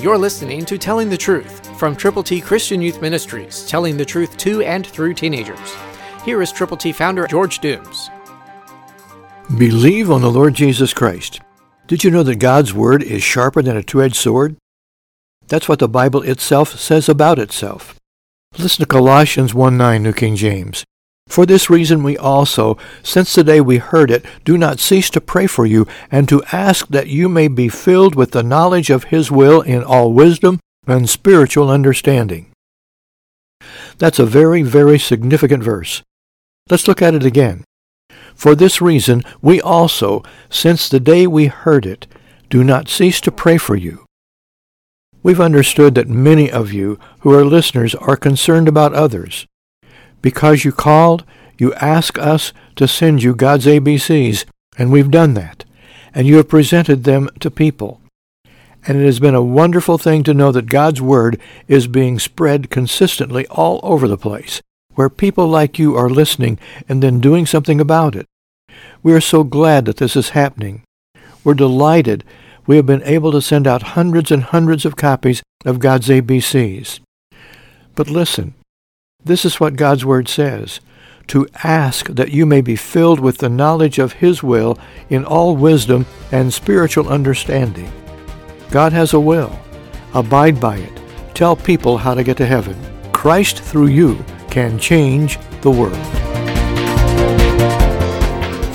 You're listening to Telling the Truth from Triple T Christian Youth Ministries, telling the truth to and through teenagers. Here is Triple T founder George Dooms. Believe on the Lord Jesus Christ. Did you know that God's Word is sharper than a two-edged sword? That's what the Bible itself says about itself. Listen to Colossians 1:9, New King James. For this reason we also, since the day we heard it, do not cease to pray for you, and to ask that you may be filled with the knowledge of his will in all wisdom and spiritual understanding. That's a very, very significant verse. Let's look at it again. For this reason we also, since the day we heard it, do not cease to pray for you. We've understood that many of you who are listeners are concerned about others. Because you called, you ask us to send you God's ABCs, and we've done that. And you have presented them to people. And it has been a wonderful thing to know that God's Word is being spread consistently all over the place, where people like you are listening and then doing something about it. We are so glad that this is happening. We're delighted we have been able to send out hundreds and hundreds of copies of God's ABCs. But listen, this is what God's Word says to ask that you may be filled with the knowledge of His will in all wisdom and spiritual understanding. God has a will. Abide by it. Tell people how to get to heaven. Christ through you can change the world.